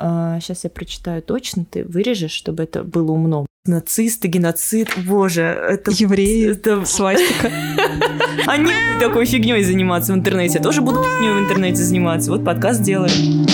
А, сейчас я прочитаю точно, ты вырежешь, чтобы это было умно. Нацисты, геноцид, боже, это... Евреи, это... свастика. Они такой фигней заниматься в интернете. Я тоже буду фигней в интернете заниматься. Вот подкаст делаем.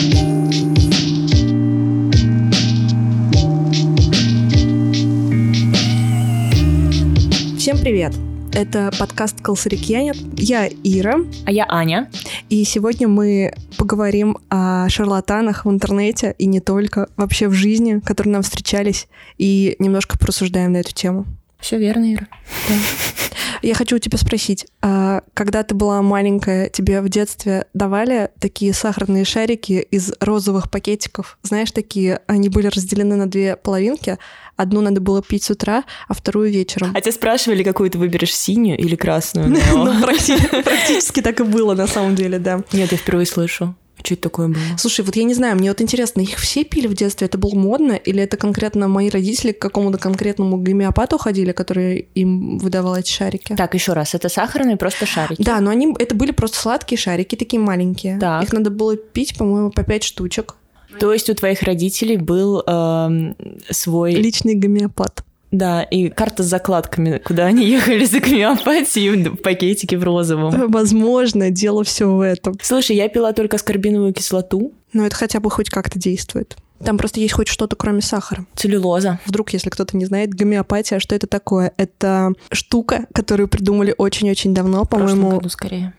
Всем привет! Это подкаст «Колсарикьянет». Я Ира. А я Аня. И сегодня мы поговорим о шарлатанах в интернете и не только, вообще в жизни, которые нам встречались, и немножко просуждаем на эту тему. Все верно, Ира. Да. Я хочу у тебя спросить, а когда ты была маленькая, тебе в детстве давали такие сахарные шарики из розовых пакетиков? Знаешь, такие, они были разделены на две половинки. Одну надо было пить с утра, а вторую вечером. А тебя спрашивали, какую ты выберешь, синюю или красную? Ну, практически так и было, на самом деле, да. Нет, я впервые слышу. Что это такое было? Слушай, вот я не знаю, мне вот интересно, их все пили в детстве? Это было модно? Или это конкретно мои родители к какому-то конкретному гомеопату ходили, который им выдавал эти шарики? Так, еще раз, это сахарные просто шарики? Да, но они, это были просто сладкие шарики, такие маленькие. Так. Их надо было пить, по-моему, по пять штучек. То есть у твоих родителей был э, свой... Личный гомеопат. Да, и карта с закладками, куда они ехали за гомеопатией в пакетике в розовом. Возможно, дело все в этом. Слушай, я пила только аскорбиновую кислоту. Но это хотя бы хоть как-то действует. Там просто есть хоть что-то, кроме сахара. Целлюлоза. Вдруг, если кто-то не знает, гомеопатия, что это такое? Это штука, которую придумали очень-очень давно, по-моему. скорее.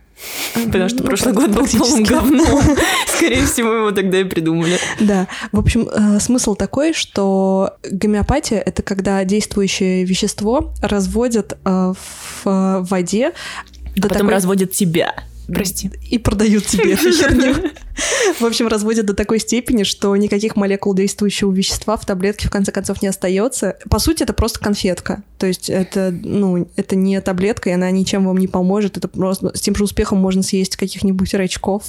Потому что прошлый год был полным говном. Скорее всего, его тогда и придумали. Да. В общем, э, смысл такой, что гомеопатия — это когда действующее вещество разводят э, в воде. А потом разводят тебя. Прости. И продают тебе эту херню. В общем, разводят до такой степени, что никаких молекул действующего вещества в таблетке в конце концов не остается. По сути, это просто конфетка. То есть это, ну, это не таблетка, и она ничем вам не поможет. Это просто с тем же успехом можно съесть каких-нибудь рачков.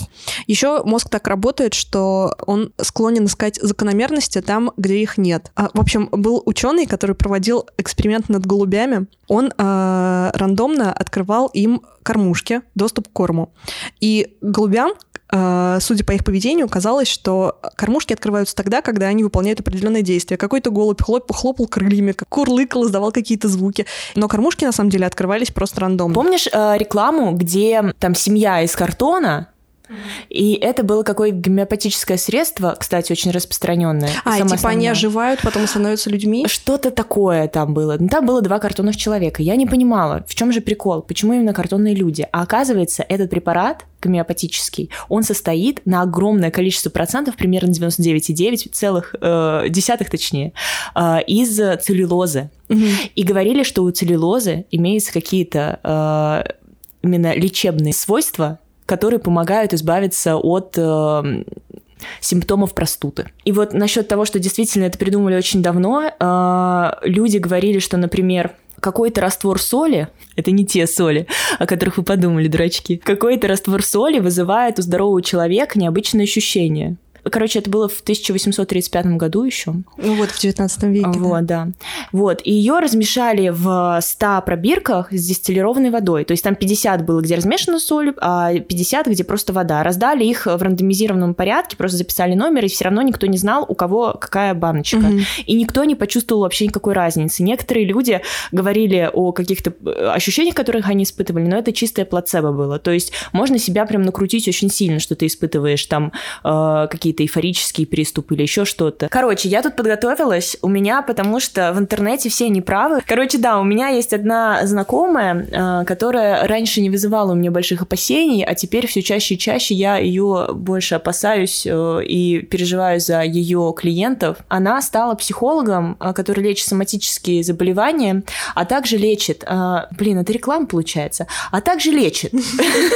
Еще мозг так работает, что он склонен искать закономерности там, где их нет. А, в общем, был ученый, который проводил эксперимент над голубями. Он э, рандомно открывал им кормушки, доступ к корму. И голубям, э, судя по их поведению, казалось, что кормушки открываются тогда, когда они выполняют определенные действия. Какой-то голубь хлоп, хлопал крыльями, курлыкал, издавал какие-то звуки. Но кормушки, на самом деле, открывались просто рандомно. Помнишь э, рекламу, где там семья из картона, и это было какое-то гомеопатическое средство, кстати, очень распространенное. А, типа они оживают, потом становятся людьми? Что-то такое там было. Ну, там было два картонных человека. Я не понимала, в чем же прикол, почему именно картонные люди. А оказывается, этот препарат гомеопатический, он состоит на огромное количество процентов, примерно 99,9 целых, э, десятых точнее, э, из целлюлозы. Угу. И говорили, что у целлюлозы имеются какие-то э, именно лечебные свойства, которые помогают избавиться от э, симптомов простуды. И вот насчет того, что действительно это придумали очень давно, э, люди говорили, что, например, какой-то раствор соли, это не те соли, о которых вы подумали, дурачки, какой-то раствор соли вызывает у здорового человека необычное ощущение. Короче, это было в 1835 году еще. Ну вот, в 19 веке. Вот, да. да. Вот, и ее размешали в 100 пробирках с дистиллированной водой. То есть там 50 было, где размешана соль, а 50, где просто вода. Раздали их в рандомизированном порядке, просто записали номер, и все равно никто не знал, у кого какая баночка. Угу. И никто не почувствовал вообще никакой разницы. Некоторые люди говорили о каких-то э, ощущениях, которых они испытывали, но это чистое плацебо было. То есть можно себя прям накрутить очень сильно, что ты испытываешь там э, какие-то какие-то эйфорические приступы или еще что-то. Короче, я тут подготовилась, у меня, потому что в интернете все неправы. Короче, да, у меня есть одна знакомая, э, которая раньше не вызывала у меня больших опасений, а теперь все чаще и чаще я ее больше опасаюсь э, и переживаю за ее клиентов. Она стала психологом, э, который лечит соматические заболевания, а также лечит... Блин, это реклама получается. А также лечит.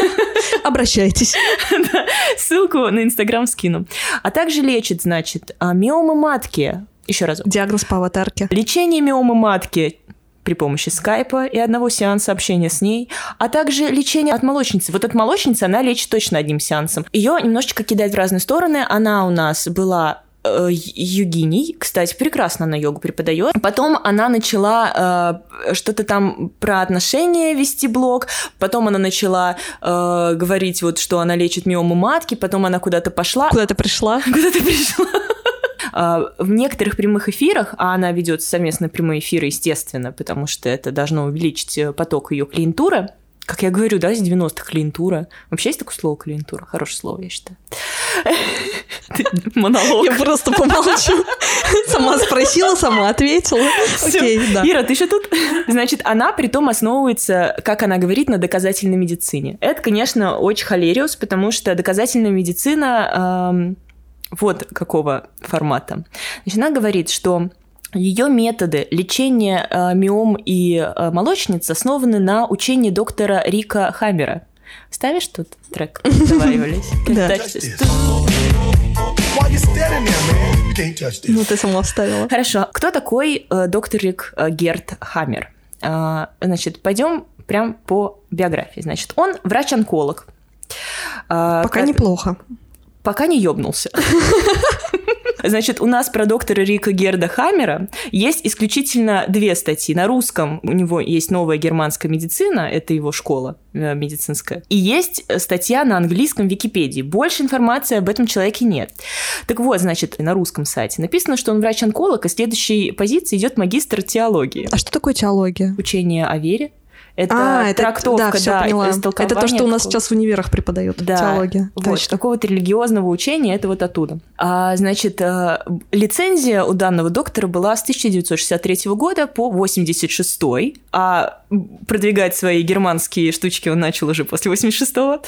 Обращайтесь. Ссылку на Инстаграм скину. А также лечит, значит, а, миомы матки. Еще раз. Диагноз по аватарке. Лечение миомы матки при помощи скайпа и одного сеанса общения с ней, а также лечение от молочницы. Вот от молочницы она лечит точно одним сеансом. Ее немножечко кидает в разные стороны. Она у нас была э, Югиней, кстати, прекрасно она йогу преподает. Потом она начала э, что-то там про отношения вести блог, потом она начала э, говорить вот, что она лечит миому матки, потом она куда-то пошла. Куда-то пришла. Куда-то пришла. в некоторых прямых эфирах, а она ведет совместно прямые эфиры, естественно, потому что это должно увеличить поток ее клиентуры, как я говорю, да, с 90-х клиентура. Вообще есть такое слово клиентура? Хорошее слово, я считаю. Монолог. Я просто помолчу. Сама спросила, сама ответила. Окей, да. Ира, ты еще тут? Значит, она при том основывается, как она говорит, на доказательной медицине. Это, конечно, очень холериус, потому что доказательная медицина вот какого формата. Значит, она говорит, что ее методы лечения э, миом и э, молочниц основаны на учении доктора Рика Хаммера. Ставишь тут трек? Договаривались. Ну, ты сама вставила. Хорошо. Кто такой э, доктор Рик э, Герт Хаммер? Э, значит, пойдем прям по биографии. Значит, он врач-онколог. Э, Пока неплохо. Пока не ёбнулся. Значит, у нас про доктора Рика Герда Хаммера есть исключительно две статьи. На русском у него есть новая германская медицина, это его школа э, медицинская. И есть статья на английском Википедии. Больше информации об этом человеке нет. Так вот, значит, на русском сайте написано, что он врач-онколог, и следующей позиции идет магистр теологии. А что такое теология? Учение о вере. Это а, трактовка, это, да, да, поняла. Это то, что у нас сейчас в универах преподают, да, теология. Вот, Точно. какого-то религиозного учения, это вот оттуда. А, значит, э, лицензия у данного доктора была с 1963 года по 86 а продвигать свои германские штучки он начал уже после 86-го.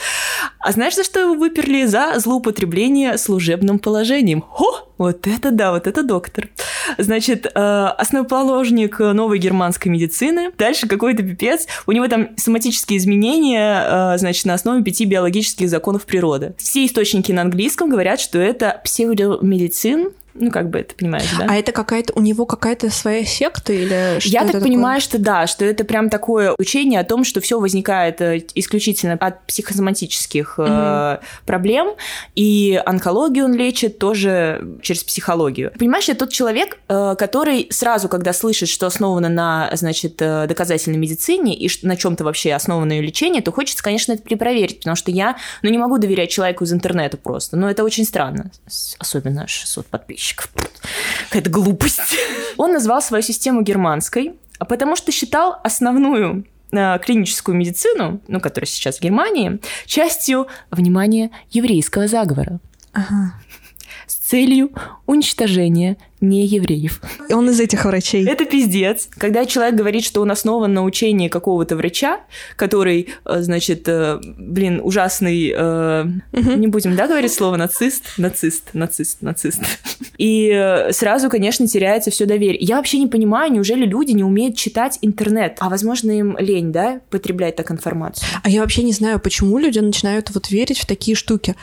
А знаешь, за что его выперли? За злоупотребление служебным положением. Хо! Вот это да, вот это доктор. Значит, э, основоположник новой германской медицины. Дальше какой-то пипец. У него там соматические изменения, э, значит, на основе пяти биологических законов природы. Все источники на английском говорят, что это псевдомедицин, ну, как бы это понимаешь, да? А это какая-то, у него какая-то своя секта или что Я так такое? понимаю, что да, что это прям такое учение о том, что все возникает э, исключительно от психосоматических угу. э, проблем, и онкологию он лечит тоже через психологию. Понимаешь, это тот человек, э, который сразу, когда слышит, что основано на, значит, э, доказательной медицине и на чем-то вообще основано ее лечение, то хочется, конечно, это перепроверить, потому что я, ну, не могу доверять человеку из интернета просто, но это очень странно, особенно 600 подписчиков подписчиков. Какая-то глупость. Он назвал свою систему германской, а потому что считал основную э, клиническую медицину, ну, которая сейчас в Германии, частью, внимания еврейского заговора. Ага. Целью уничтожения не евреев. И он из этих врачей. Это пиздец. Когда человек говорит, что он основан на учении какого-то врача, который, э, значит, э, блин, ужасный, э, угу. не будем, да, говорить слово нацист, нацист, нацист, нацист. И сразу, конечно, теряется все доверие. Я вообще не понимаю, неужели люди не умеют читать интернет? А возможно, им лень, да, потреблять так информацию? А я вообще не знаю, почему люди начинают вот верить в такие штуки.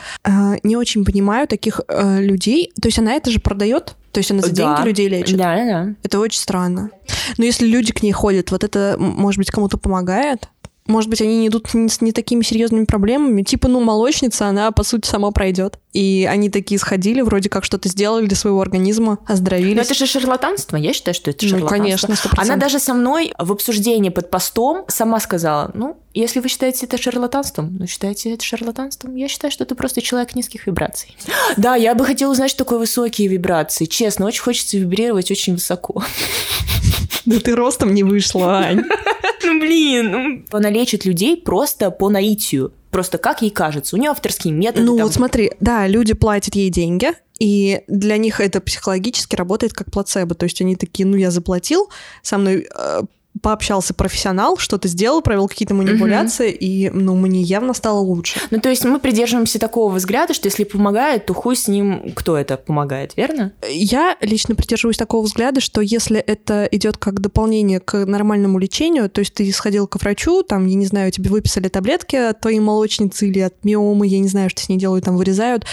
Не очень понимаю таких людей. То есть она это же продает то есть она за да. деньги людей лечит? Да, да, да. Это очень странно. Но если люди к ней ходят, вот это, может быть, кому-то помогает? Может быть, они не идут с не такими серьезными проблемами. Типа, ну, молочница, она, по сути, сама пройдет. И они такие сходили, вроде как что-то сделали для своего организма, оздоровились. Но это же шарлатанство. Я считаю, что это шарлатанство. Ну, конечно, 100%. Она даже со мной в обсуждении под постом сама сказала, ну, если вы считаете это шарлатанством, ну, считаете это шарлатанством, я считаю, что это просто человек низких вибраций. Да, я бы хотела узнать, что такое высокие вибрации. Честно, очень хочется вибрировать очень высоко. Да ты ростом не вышла, Ань. Ну, блин. Ну. Она лечит людей просто по наитию. Просто как ей кажется. У нее авторские методы. Ну, там... вот смотри, да, люди платят ей деньги, и для них это психологически работает как плацебо. То есть они такие, ну, я заплатил, со мной э, пообщался профессионал, что-то сделал, провел какие-то манипуляции, угу. и, ну, мне явно стало лучше. Ну, то есть мы придерживаемся такого взгляда, что если помогает, то хуй с ним, кто это помогает, верно? Я лично придерживаюсь такого взгляда, что если это идет как дополнение к нормальному лечению, то есть ты сходил к врачу, там, я не знаю, тебе выписали таблетки от твоей молочницы или от миомы, я не знаю, что с ней делают, там вырезают,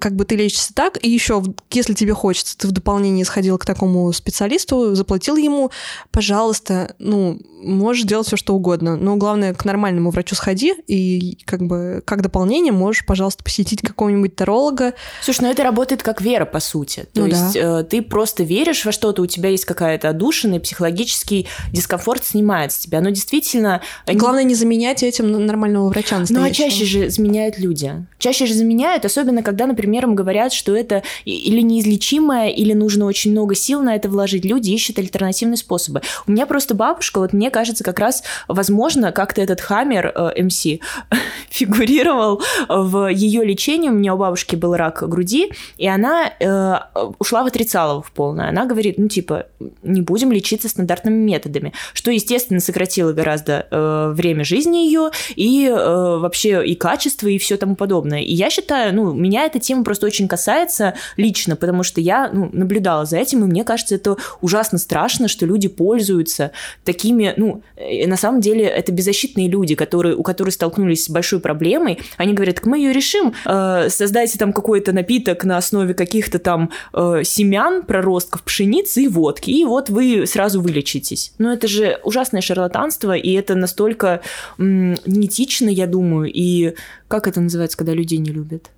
как бы ты лечишься так, и еще, если тебе хочется, ты в дополнение сходил к такому специалисту, заплатил ему, пожалуйста, ну, можешь делать все что угодно. Но главное, к нормальному врачу сходи, и как бы как дополнение можешь, пожалуйста, посетить какого-нибудь таролога. Слушай, ну это работает как вера, по сути. То Ну есть да. э, ты просто веришь во что-то, у тебя есть какая-то отдушина, и психологический дискомфорт снимает с тебя. Но действительно... они- Главное не заменять этим нормального врача Ну, а настоящего. чаще же заменяют люди. Чаще же заменяют, особенно когда, например, им говорят, что это или неизлечимое, или нужно очень много сил на это вложить. Люди ищут альтернативные способы. У меня просто бабушка, вот мне кажется, как раз, возможно, как-то этот хаммер э, МС фигурировал в ее лечении. У меня у бабушки был рак груди, и она э, ушла в отрицалово в полное. Она говорит, ну, типа, не будем лечиться стандартными методами, что, естественно, сократило гораздо э, время жизни ее и э, вообще и качество, и все тому подобное. И я считаю, ну, меня эта тема просто очень касается лично, потому что я ну, наблюдала за этим, и мне кажется, это ужасно страшно, что люди пользуются такими, ну, э, на самом деле это беззащитные люди, которые, у которых столкнулись с большой проблемой, они говорят, мы ее решим, э, создайте там какой-то напиток на основе каких-то там э, семян, проростков пшеницы и водки, и вот вы сразу вылечитесь. Но это же ужасное шарлатанство, и это настолько м, неэтично, я думаю, и как это называется, когда людей не любят?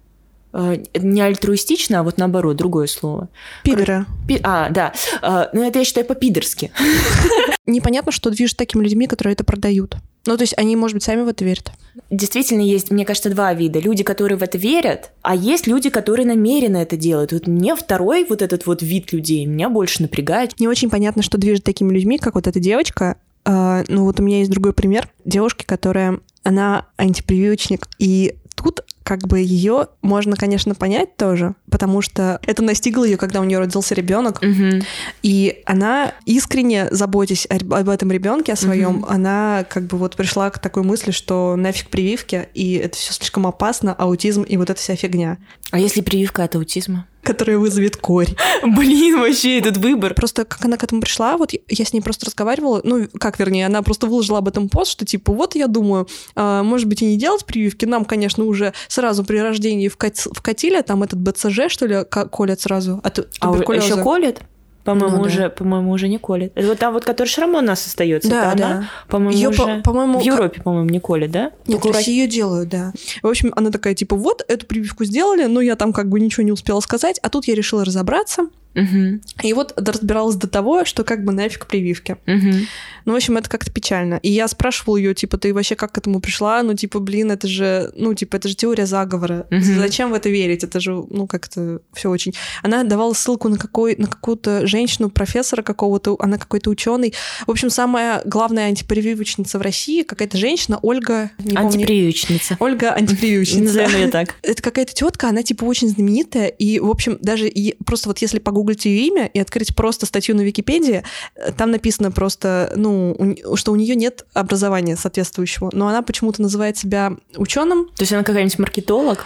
Э, Не альтруистично, а вот наоборот, другое слово. Пидоры. Пи- А, да. Э, Ну, это я считаю по-пидорски. Непонятно, что движет такими людьми, которые это продают. Ну, то есть они, может быть, сами в это верят. Действительно, есть, мне кажется, два вида. Люди, которые в это верят, а есть люди, которые намеренно это делают. Вот мне второй вот этот вот вид людей меня больше напрягает. Не очень понятно, что движет такими людьми, как вот эта девочка. А, ну, вот у меня есть другой пример. Девушки, которая... Она антипрививочник, и как бы ее можно, конечно, понять тоже, потому что это настигло ее, когда у нее родился ребенок, Мгм. и она искренне заботясь об этом ребенке, о своем, она как бы вот пришла к такой мысли, что нафиг прививки, и это все слишком опасно, аутизм и вот эта вся фигня, А если прививка от аутизма? Которая вызовет корь. Блин, вообще этот выбор. Просто как она к этому пришла, вот я с ней просто разговаривала, ну, как, вернее, она просто выложила об этом пост, что, типа, вот я думаю, а, может быть, и не делать прививки, нам, конечно, уже сразу при рождении вкат- вкатили, там этот БЦЖ, что ли, ко- колят сразу от А туберкулеза. еще колет? По-моему, Ну да. уже, по-моему, уже не колет. Это вот там вот, который шрам у нас остается. Да, да. она, по-моему, Её, уже... по- по-моему, в Европе, по-моему, не колет, да? Нет, Только в России ее делают, да. В общем, она такая, типа, вот, эту прививку сделали, но я там как бы ничего не успела сказать, а тут я решила разобраться. Мгм, И вот разбиралась до того, что как бы нафиг прививки. мгм. Ну, в общем, это как-то печально. И я спрашивала ее, типа, ты вообще как к этому пришла? Ну, типа, блин, это же, ну, типа, это же теория заговора. Мгм. Зачем в это верить? Это же, ну, как-то все очень. Она давала ссылку на какой, на какую-то женщину, профессора какого-то, она какой-то ученый. В общем, самая главная антипрививочница в России какая-то женщина, Ольга, не помню. Антипрививочница. Ольга антипрививочница. Назовем ее так. Это какая-то тетка, она типа очень знаменитая, и, в общем, даже просто вот если погуглить ее имя и открыть просто статью на Википедии, э, там написано просто, ну, у что у нее нет образования соответствующего, но она почему-то называет себя ученым. То есть она какая-нибудь маркетолог?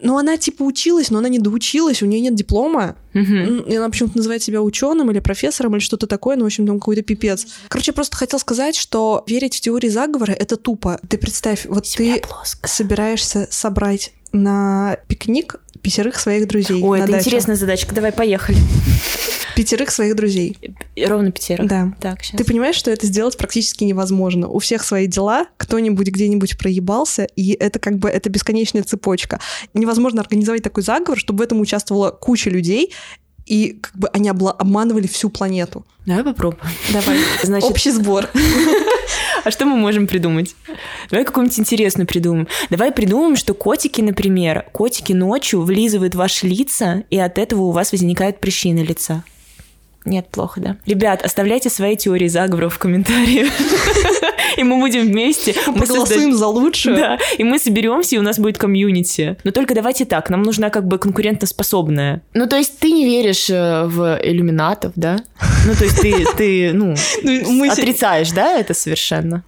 Но она типа училась, но она не доучилась, у нее нет диплома. М, И она почему-то называет себя ученым или профессором или что-то такое, ну, в общем, там какой-то пипец. Короче, я просто хотел сказать, что верить в теории заговора — это тупо. Ты представь, вот Земля ты плоская. собираешься собрать на пикник пятерых своих друзей. Ой, это дачу. интересная задачка. Давай, поехали. Пятерых своих друзей. Ровно пятерок. Да. Так, сейчас. Ты понимаешь, что это сделать практически невозможно. У всех свои дела, кто-нибудь где-нибудь проебался, и это как бы это бесконечная цепочка. Невозможно организовать такой заговор, чтобы в этом участвовала куча людей, и как бы они обманывали всю планету. Давай попробуем. Давай. Значит, Общий сбор. а что мы можем придумать? Давай какую-нибудь интересную придумаем. Давай придумаем, что котики, например, котики ночью влизывают в ваши лица, и от этого у вас возникают прыщи на лица. Нет, плохо, да? Ребят, оставляйте свои теории заговоров в комментариях. И мы будем вместе. мы Проголосуем за лучшее. Да, и мы соберемся, и у нас будет комьюнити. Но только давайте так, нам нужна как бы конкурентоспособная. Ну, то есть ты не веришь э, в иллюминатов, да? Ну, то есть ты, ты ну, Ну, отрицаешь, да, это совершенно?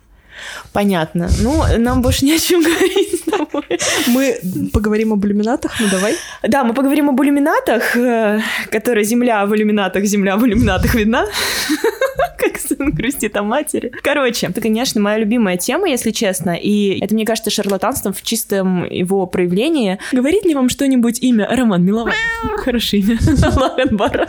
Понятно. Ну, нам больше не о чем говорить. Мы поговорим об иллюминатах, ну давай. Да, мы поговорим об иллюминатах, э, которая земля в иллюминатах, земля в иллюминатах видна. Как сын грустит о матери. Короче, это, конечно, моя любимая тема, если честно, и это, мне кажется, шарлатанством в чистом его проявлении. Говорит ли вам что-нибудь имя Роман Милован? Хорошее имя. Акбар.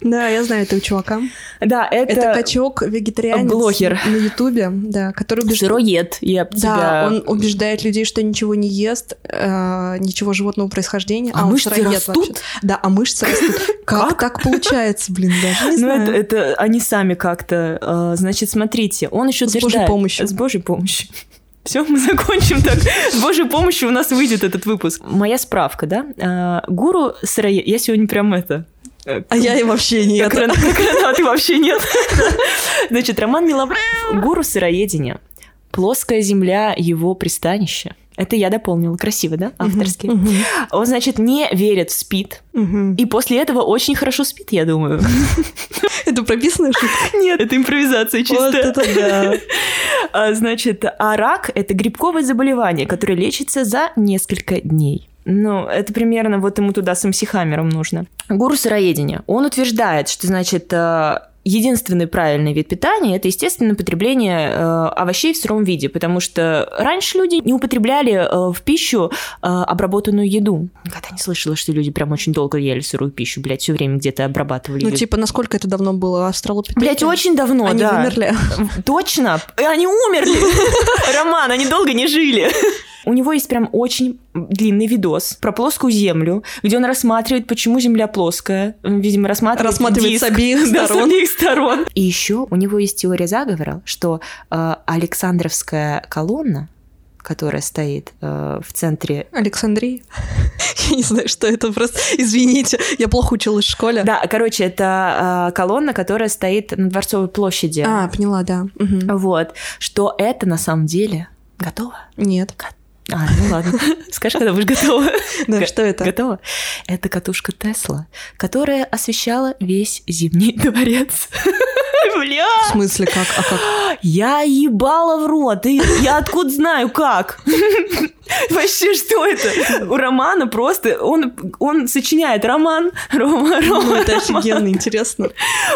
Да, я знаю этого чувака. Да, это... Это качок вегетарианец блогер. на Ютубе, да, который убеждает... Сыроед, я б Да, тебя... он убеждает людей, что ничего не ест, э, ничего животного происхождения, А он мышцы растут? вообще. Да, а мышцы растут. Как так получается, блин, даже не Ну, знаю. это, это они сами как-то. э, Значит, смотрите, он еще С Божьей помощью. С Божьей помощью. Все, мы закончим так. С Божьей помощью у нас выйдет этот выпуск. Моя справка, да? Э, Гуру сыроед... Я сегодня прям это... э, А я и вообще нет. Как, Рен- как Ренат, и вообще нет. Значит, Роман Милов... Гуру сыроедения. Плоская земля его пристанище. Это я дополнила. Красиво, да? Авторски. Мгм, Он, значит, не верит в спид. мгм. И после этого очень хорошо спит, я думаю. Это прописанная шутка? Нет, это импровизация Вот чистая. это да. А, Значит, а рак – это грибковое заболевание, которое лечится за несколько дней. Ну, это примерно вот ему туда с МС Хаммером нужно. Гуру сыроедения. Он утверждает, что, значит, э, единственный правильный вид питания – это, естественно, потребление э, овощей в сыром виде, потому что раньше люди не употребляли э, в пищу э, обработанную еду. Никогда не слышала, что люди прям очень долго ели сырую пищу, блядь, все время где-то обрабатывали Ну, еду. типа, насколько это давно было? Австралопитеки? Блять, очень давно, Они да. вымерли? Точно? Они умерли. Роман, они долго не жили. У него есть прям очень длинный видос про плоскую землю, где он рассматривает, почему Земля плоская. Видимо, рассматривает Рассматривает диск. с обеих Да, с сторон. обеих сторон. И еще у него есть теория заговора, что э, Александровская колонна, которая стоит э, в центре Александрия? Я не знаю, что это просто. Извините, я плохо училась в школе. Да, короче, это э, колонна, которая стоит на Дворцовой площади. А, поняла, да. Мгм. Вот. Что это на самом деле готово. Нет. А, ну ладно. Скажи, когда будешь готова. Да, что это? Готова? Это катушка Тесла, которая освещала весь Зимний дворец. Бля! В смысле, как? А как? Я ебала в рот. И я откуда знаю, как? Вообще, что это? У Романа просто... Он, он сочиняет роман. Рома, Рома, Ну, это роман. офигенно, интересно.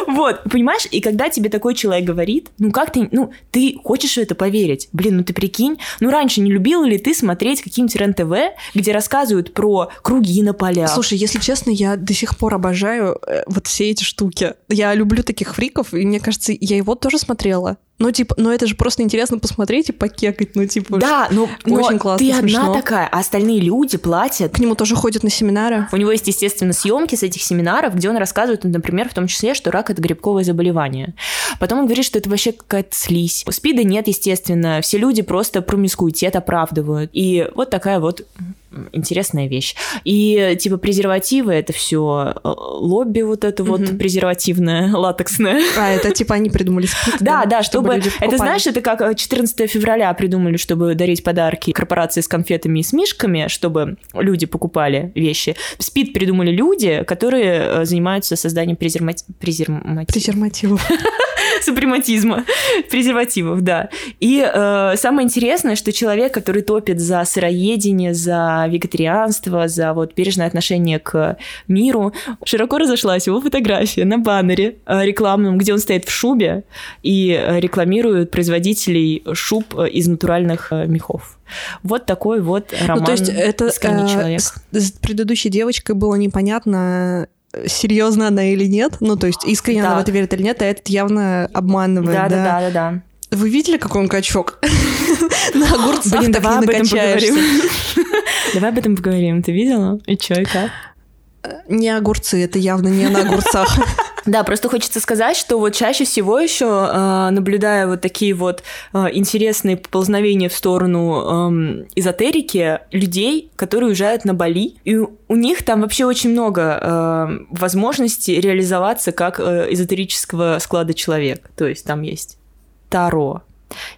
Вот, понимаешь? И когда тебе такой человек говорит, ну как ты, ну ты хочешь в это поверить? Блин, ну ты прикинь, ну раньше не любила ли ты смотреть какие-нибудь РЕН-ТВ, где рассказывают про круги на полях? Слушай, если честно, я до сих пор обожаю э, вот все эти штуки. Я люблю таких фриков, и мне кажется, я его тоже смотрела. Ну, типа, ну это же просто интересно посмотреть и покекать, ну, типа... да, но, но Очень классно, ты одна смешно. такая, а остальные люди платят. К нему тоже ходят на семинары. У него есть, естественно, съемки с этих семинаров, где он рассказывает, ну, например, в том числе, что рак это грибковое заболевание. Потом он говорит, что это вообще какая-то слизь. СПИДа нет, естественно. Все люди просто промискуитет оправдывают. И вот такая вот интересная вещь. И типа презервативы это все лобби вот это вот Мгм. презервативное, латексное. А, это типа они придумали спид, Да, да, чтобы... люди это знаешь, это как э, 14 февраля придумали, чтобы дарить подарки корпорации с конфетами и с мишками, чтобы люди покупали вещи. Спид придумали люди, которые э, занимаются созданием презермати... презермати- презервативов. Супрематизма, презервативов, да. И э, самое интересное, что человек, который топит за сыроедение, за вегетарианство, за вот бережное отношение к миру, широко разошлась его фотография на баннере э, рекламном, где он стоит в шубе и э, рекламирует производителей шуб э, из натуральных мехов. Вот такой вот роман Ну, то есть это «Искренний э, человек». с, с предыдущей девочкой было непонятно, серьезно она или нет. Ну, то есть искренне она Так. в это верит или нет, а этот явно обманывает. Да, да. да, да, да, да. Вы видели, какой он качок? На огурцах Блин, давай об этом поговорим. Давай об этом поговорим. Ты видела? И чё, и как? Не огурцы, это явно не на огурцах. Да, просто хочется сказать, что вот чаще всего еще, э, наблюдая вот такие вот э, интересные поползновения в сторону эм, эзотерики людей, которые уезжают на Бали, и у них там вообще очень много э, возможностей реализоваться как эзотерического склада человек. То есть там есть Таро,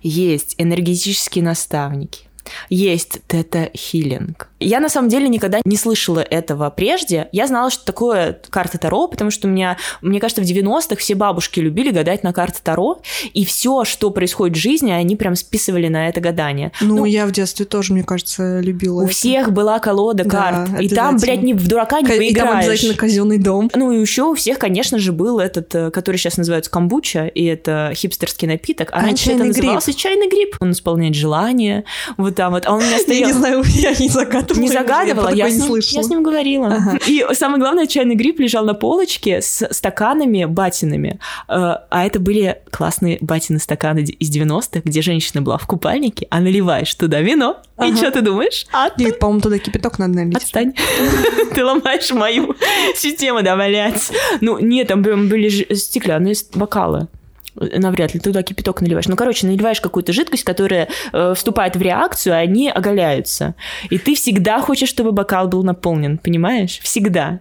есть энергетические наставники, есть тета-хиллинг. Я на самом деле никогда не слышала этого прежде. Я знала, что такое карта Таро, потому что у меня, мне кажется, в 90-х все бабушки любили гадать на карты Таро, и все, что происходит в жизни, они прям списывали на это гадание. Ну, ну я в детстве тоже, мне кажется, любила У это. всех была колода карт, да, и там, блядь, не в дурака не К- поиграешь. И там обязательно казенный дом. Ну и еще у всех, конечно же, был этот, э, который сейчас называется камбуча, и это хипстерский напиток, а, а раньше это назывался гриб. чайный гриб. Он исполняет желание, вот там вот, а он у меня стоял... Я не знаю, я не загадывала. Не загадывала, я, я, с, ним, я с ним говорила. Ага. И самое главное, чайный гриб лежал на полочке с стаканами батинами. Э, а это были классные батины стаканы из 90-х, где женщина была в купальнике, а наливаешь туда вино. Ага. И что ты думаешь? А Нет, ты... по-моему, туда кипяток надо налить. Отстань. Ты ломаешь мою систему, да, блядь. Ну, нет, там были стеклянные бокалы навряд ли туда кипяток наливаешь. Ну, короче, наливаешь какую-то жидкость, которая э, вступает в реакцию, а они оголяются. И ты всегда хочешь, чтобы бокал был наполнен, понимаешь? Всегда.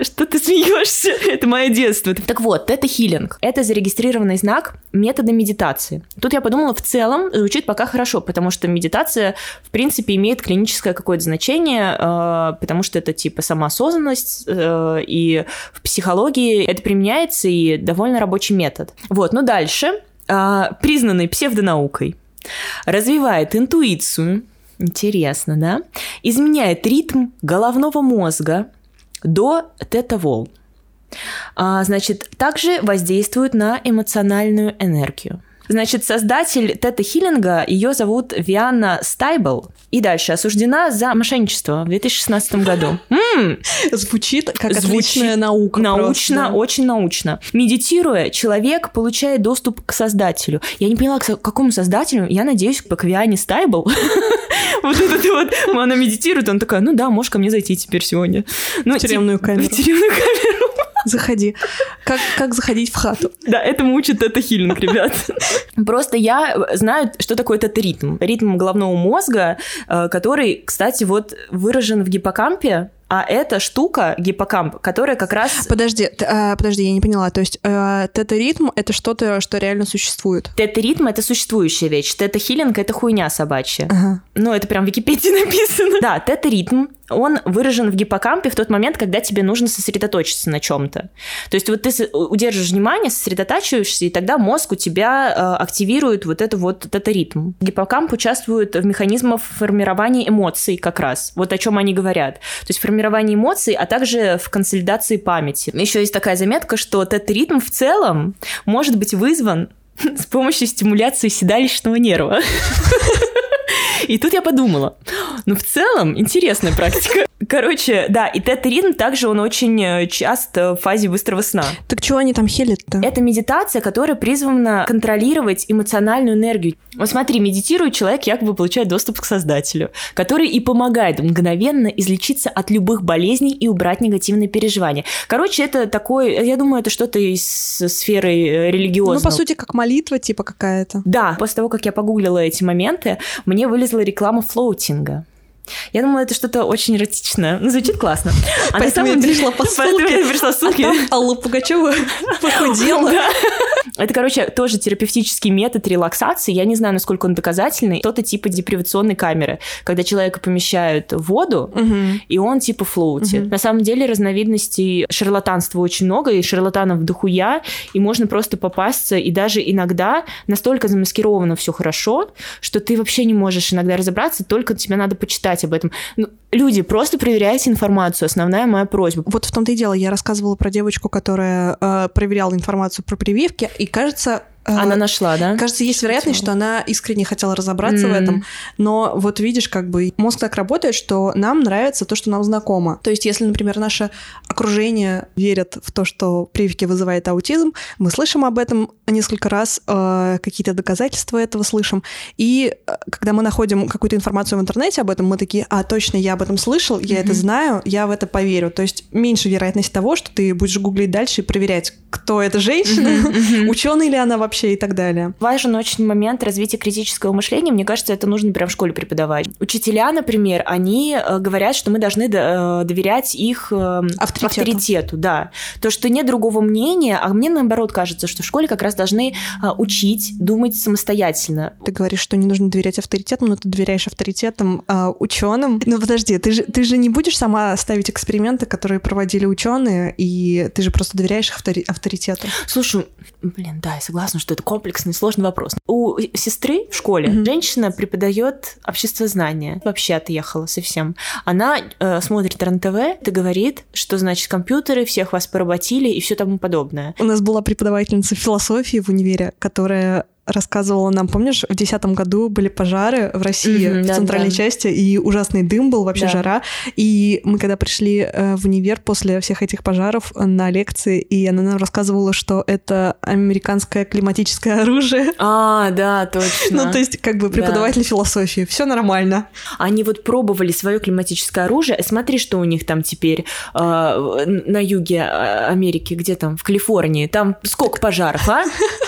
Что ты смеешься? Это мое детство. Так вот, это хилинг. Это зарегистрированный знак метода медитации. Тут я подумала, в целом звучит пока хорошо, потому что медитация, в принципе, имеет клиническое какое-то значение, э, потому что это типа самоосознанность, э, и в психологии это применяется, и довольно рабочий метод. Вот, ну дальше. Э, признанный псевдонаукой. Развивает интуицию, Интересно, да? Изменяет ритм головного мозга, до тета-волн. А, значит, также воздействует на эмоциональную энергию. Значит, создатель тета-хиллинга, ее зовут Вианна Стайбл. И дальше осуждена за мошенничество в 2016 году. Звучит как Звучит отличная наука. Научно, просто. очень научно. Медитируя, человек получает доступ к создателю. Я не поняла, к какому создателю. Я надеюсь, к Виане Стайбл. Вот этот вот, она медитирует, он такая, ну да, можешь ко мне зайти теперь сегодня. Ну, в тюремную камеру. В тюремную камеру. Заходи. Как, как заходить в хату? Да, этому учит это хилинг, ребят. Просто я знаю, что такое это ритм. Ритм головного мозга, э, который, кстати, вот выражен в гиппокампе, а это штука, гиппокамп, которая как раз... Подожди, а, подожди, я не поняла. То есть э, тета-ритм — это что-то, что реально существует? Тета-ритм — это существующая вещь. Тета-хилинг — это хуйня собачья. Ага. Ну, это прям в Википедии написано. Да, тета-ритм он выражен в гиппокампе в тот момент, когда тебе нужно сосредоточиться на чем-то. То есть вот ты удерживаешь внимание, сосредотачиваешься, и тогда мозг у тебя э, активирует вот это вот этот ритм. Гиппокамп участвует в механизмах формирования эмоций как раз. Вот о чем они говорят. То есть формирование эмоций, а также в консолидации памяти. Еще есть такая заметка, что этот ритм в целом может быть вызван с помощью стимуляции седалищного нерва. И тут я подумала, ну, в целом, интересная практика. Короче, да, и тет-ритм также он очень э, часто в фазе быстрого сна. Так чего они там хелят-то? Это медитация, которая призвана контролировать эмоциональную энергию. Вот смотри, медитирует человек, якобы получает доступ к Создателю, который и помогает мгновенно излечиться от любых болезней и убрать негативные переживания. Короче, это такой, я думаю, это что-то из сферы э, религиозной. Ну, по сути, как молитва типа какая-то. Да, после того, как я погуглила эти моменты, мне вылезла реклама флоутинга. Я думала, это что-то очень эротичное. Ну, звучит классно. А Поэтому я пришла по ссылке. я пришла ссылки. А Алла Пугачева похудела. Это, короче, тоже терапевтический метод релаксации. Я не знаю, насколько он доказательный. Что-то типа депривационной камеры, когда человека помещают в воду, и он типа флоутит. На самом деле разновидностей шарлатанства очень много, и шарлатанов дохуя, и можно просто попасться, и даже иногда настолько замаскировано все хорошо, что ты вообще не можешь иногда разобраться, только тебе надо почитать об этом. Ну, люди, просто проверяйте информацию, основная моя просьба. Вот в том-то и дело, я рассказывала про девочку, которая э, проверяла информацию про прививки, и кажется, Она нашла, да? Кажется, есть вероятность, что она искренне хотела разобраться mm. в этом. Но вот видишь, как бы мозг так работает, что нам нравится то, что нам знакомо. То есть, если, например, наше окружение верит в то, что прививки вызывает аутизм, мы слышим об этом несколько раз, э, какие-то доказательства этого слышим. И э, когда мы находим какую-то информацию в интернете об этом, мы такие, а, точно, я об этом слышал, я mm-hmm. это знаю, я в это поверю. То есть меньше вероятность того, что ты будешь гуглить дальше и проверять, кто эта женщина, mm-hmm. Mm-hmm. ученый ли она вообще, вообще и так далее. Важен очень момент развития критического мышления. Мне кажется, это нужно прям в школе преподавать. Учителя, например, они э, говорят, что мы должны э, доверять их эм, авторитету. авторитету. Да. То, что нет другого мнения, а мне наоборот кажется, что в школе как раз должны учить думать самостоятельно. Ты говоришь, что не нужно доверять авторитетам, но ты доверяешь авторитетам ученым. Но подожди, ты же, ты же не будешь сама ставить эксперименты, которые проводили ученые, и ты же просто доверяешь авторитету. Слушай, блин, да, я согласна, что это комплексный, сложный вопрос. У сестры в школе mm-hmm. женщина преподает обществознание. Вообще отъехала совсем. Она э, смотрит РНТВ и говорит, что значит компьютеры всех вас поработили и все тому подобное. У нас была преподавательница философии в универе, которая рассказывала нам, помнишь, в 2010 году были пожары в России, mm-hmm, в да, центральной да. части, и ужасный дым был, вообще да. жара. И мы когда пришли э, в универ после всех этих пожаров на лекции, и она нам рассказывала, что это американское климатическое оружие. А, да, точно. ну, то есть, как бы преподаватель да. философии, все нормально. Они вот пробовали свое климатическое оружие. Смотри, что у них там теперь э, на юге э, Америки, где там, в Калифорнии, там сколько пожаров, а?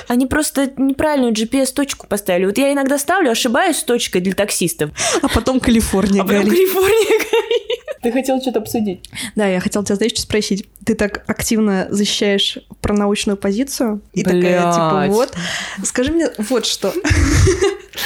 Они просто неправильно правильную GPS-точку поставили. Вот я иногда ставлю, ошибаюсь с точкой для таксистов. А потом Калифорния а горит. потом Калифорния горит. Ты хотел что-то обсудить? Да, я хотела тебя, знаешь, что спросить. Ты так активно защищаешь про научную позицию. И Блядь. такая, типа, вот. Скажи мне вот что.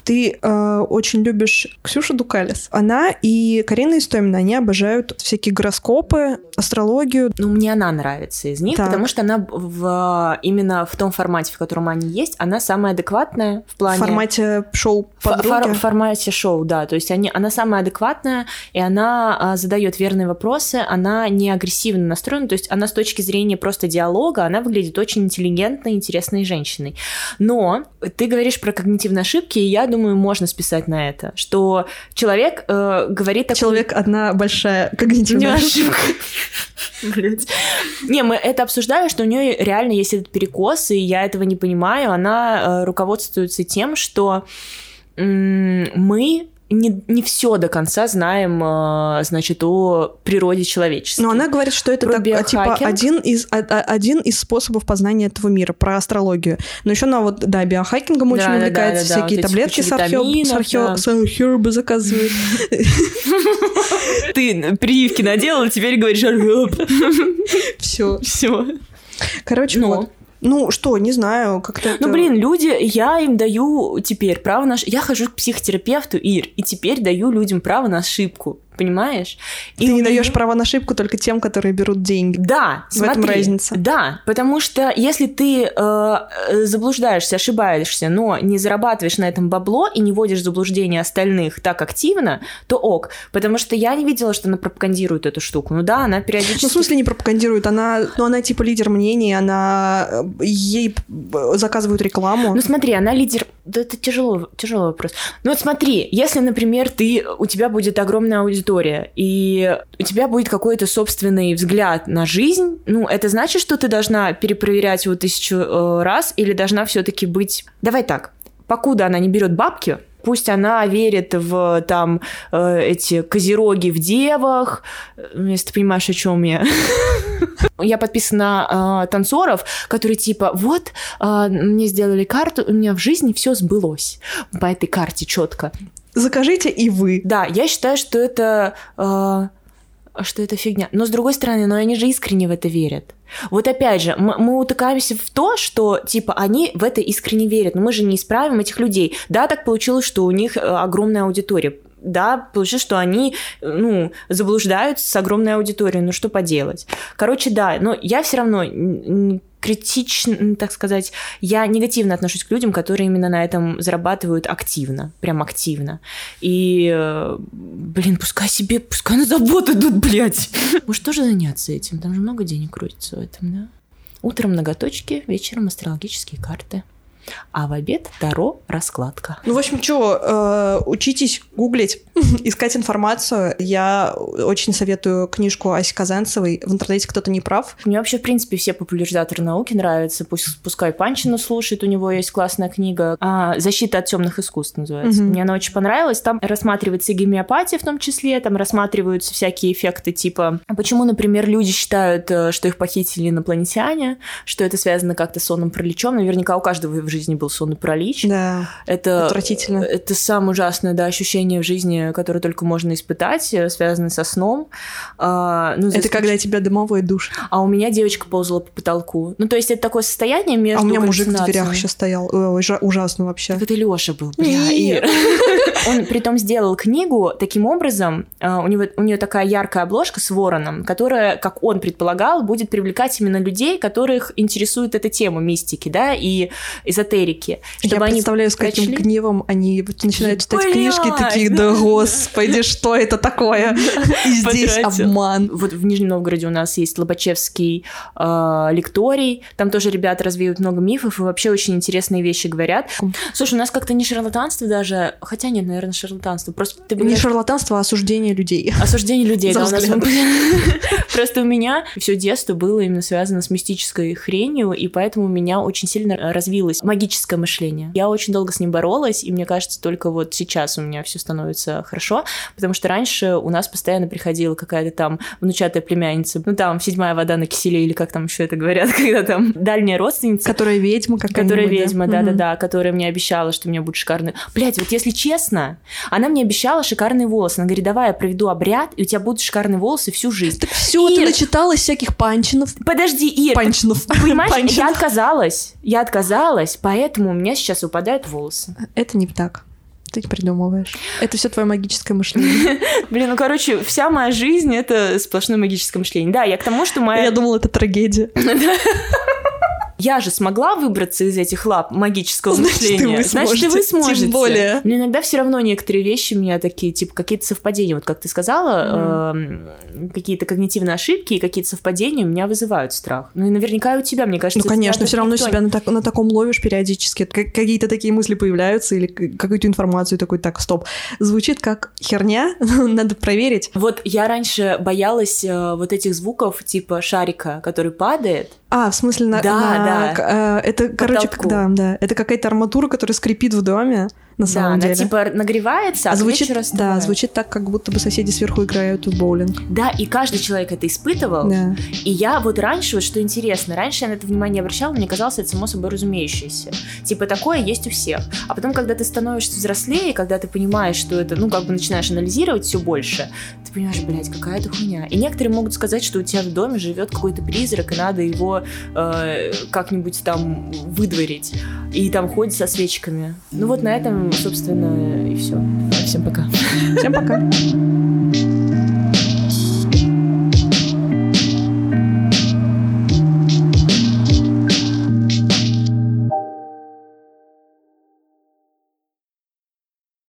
Ты э, очень любишь Ксюшу Дукалис. Она и Карина Истомина, они обожают всякие гороскопы, астрологию. Ну, мне она нравится из них, так. потому что она в, именно в том формате, в котором они есть, она самая адекватная в плане... В формате шоу подруги? В, в формате шоу, да. То есть они, она самая адекватная, и она а, задает верные вопросы, она не агрессивно настроена, то есть она с точки зрения просто диалога, она выглядит очень интеллигентной, интересной женщиной. Но ты говоришь про когнитивные ошибки, и я думаю, можно списать на это, что человек э, говорит... Такой... Человек одна большая когнитивная ошибка. Блять. Не, мы это обсуждали, что у нее реально есть этот перекос, и я этого не понимаю. Она э, руководствуется тем, что мы не, не все до конца знаем, а, значит, о природе человечества. Но она говорит, что это так, типа один из, один из способов познания этого мира, про астрологию. Но еще она вот, да, биохакингом очень да, увлекается, да, да, всякие вот таблетки с археба заказывает. Ты прививки наделала, теперь говоришь археб. Все. Все. Короче, ну. вот. Ну, что, не знаю, как-то... Ну, это... блин, люди, я им даю теперь право на... Я хожу к психотерапевту, Ир, и теперь даю людям право на ошибку понимаешь? Ты и не даешь права на ошибку только тем, которые берут деньги. Да, в смотри, этом разница. Да, потому что если ты э, заблуждаешься, ошибаешься, но не зарабатываешь на этом бабло и не вводишь в заблуждение остальных так активно, то ок. Потому что я не видела, что она пропагандирует эту штуку. Ну да, она периодически... Ну, в смысле не пропагандирует? Она, ну, она типа лидер мнений, она... Э, ей заказывают рекламу. Ну смотри, она лидер... Да это тяжело, тяжелый вопрос. Ну вот смотри, если, например, ты, у тебя будет огромная аудитория аудитория, и у тебя будет какой-то собственный взгляд на жизнь, ну, это значит, что ты должна перепроверять его тысячу э, раз или должна все-таки быть... Давай так, покуда она не берет бабки, пусть она верит в там э, эти козероги в девах, если ты понимаешь, о чем я. Я подписана на э, танцоров, которые типа, вот, э, мне сделали карту, у меня в жизни все сбылось по этой карте четко. Закажите и вы. Да, я считаю, что это... Э, что это фигня. Но с другой стороны, но они же искренне в это верят. Вот опять же, мы, мы утыкаемся в то, что типа они в это искренне верят, но мы же не исправим этих людей. Да, так получилось, что у них э, огромная аудитория. Да, получилось, что они, ну, заблуждаются с огромной аудиторией. Ну, что поделать? Короче, да, но я все равно критично, так сказать, я негативно отношусь к людям, которые именно на этом зарабатывают активно, прям активно. И, э, блин, пускай себе, пускай на завод идут, блядь. Может, тоже заняться этим? Там же много денег крутится в этом, да? Утром ноготочки, вечером астрологические карты а в обед Таро раскладка. Ну, в общем, что, э, учитесь гуглить, искать информацию. Я очень советую книжку Аси Казанцевой «В интернете кто-то не прав». Мне вообще, в принципе, все популяризаторы науки нравятся. Пусть, пускай Панчину слушает, у него есть классная книга а, «Защита от темных искусств» называется. Угу. Мне она очень понравилась. Там рассматривается и гомеопатия в том числе, там рассматриваются всякие эффекты типа почему, например, люди считают, э, что их похитили инопланетяне, что это связано как-то с сонным пролечом. Наверняка у каждого в жизни был сонный паралич. Да. Это Отвратительно. Это самое ужасное, да, ощущение в жизни, которое только можно испытать, э, связанное со сном. А, ну, Это исключ- когда тебя дымовой душ. А у меня девочка ползала по потолку. Ну, то есть это такое состояние между А у меня мужик в дверях еще стоял. Ой, ужасно вообще. Так это Лёша был, бля. Ир. Он притом сделал книгу таким образом, а, у него у нее такая яркая обложка с вороном, которая, как он предполагал, будет привлекать именно людей, которых интересует эта тема мистики, да, и эзотерики. Я Чтобы они представляю, с каким прочли. гневом они начинают читать Блядь. книжки такие, да господи, что это такое? И здесь обман. Вот в Нижнем Новгороде у нас есть Лобачевский э, лекторий, там тоже ребята развеют много мифов и вообще очень интересные вещи говорят. Слушай, у нас как-то не шарлатанство даже, хотя нет, наверное, шарлатанство, просто ты Не шарлатанство, а осуждение людей. Осуждение людей, да. Просто у меня все детство было именно связано с мистической хренью, и поэтому у меня очень сильно развилось магическое мышление. Я очень долго с ним боролась, и мне кажется, только вот сейчас у меня все становится хорошо, потому что раньше у нас постоянно приходила какая-то там внучатая племянница, ну там седьмая вода на киселе, или как там еще это говорят, когда там дальняя родственница, Которая ведьма какая-нибудь. Которая ведьма, да-да-да, которая мне обещала, что у меня будут шикарные... Блять, вот если честно, она мне обещала шикарные волосы. Она говорит, давай я проведу обряд, и у тебя будут шикарные волосы всю жизнь. Так все, ты Ир. начиталась всяких панчинов. Подожди, Ир, Панчинов. понимаешь, я Панчинов. отказалась. Я отказалась, поэтому у меня сейчас выпадают волосы. Это не так. Ты не придумываешь. Это все твое магическое мышление. Блин, ну короче, вся моя жизнь — это сплошное магическое мышление. Да, я к тому, что моя... Я думала, это трагедия. Я же смогла выбраться из этих лап магического Значит, и мышления. вы Значит, и вы сможете. Тем более. Но иногда все равно некоторые вещи у меня такие, типа, какие-то совпадения. Вот как ты сказала, эм, какие-то когнитивные ошибки и какие-то совпадения у меня вызывают страх. Ну и наверняка и у тебя, мне кажется. Ну, конечно, все равно себя на, так- на таком ловишь периодически. Как- Какие-то такие мысли появляются или какую-то информацию такой, так, стоп. Звучит как херня, надо проверить. Вот я раньше боялась э, вот этих звуков, типа шарика, который падает. А, в смысле, на, Да, на- да. э, это, короче, да, да, это какая-то арматура, которая скрипит в доме, на да, самом она деле. типа нагревается, а, к звучит, вечеру да, звучит так, как будто бы соседи сверху играют в боулинг. Да, и каждый человек это испытывал. Да. И я вот раньше, вот что интересно, раньше я на это внимание не обращала, мне казалось, это само собой разумеющееся. Типа такое есть у всех. А потом, когда ты становишься взрослее, когда ты понимаешь, что это, ну, как бы начинаешь анализировать все больше, ты понимаешь, блядь, какая это хуйня. И некоторые могут сказать, что у тебя в доме живет какой-то призрак, и надо его э, как-нибудь там выдворить. И там ходит со свечками. Ну вот на этом, собственно, и все. Всем пока. Всем пока.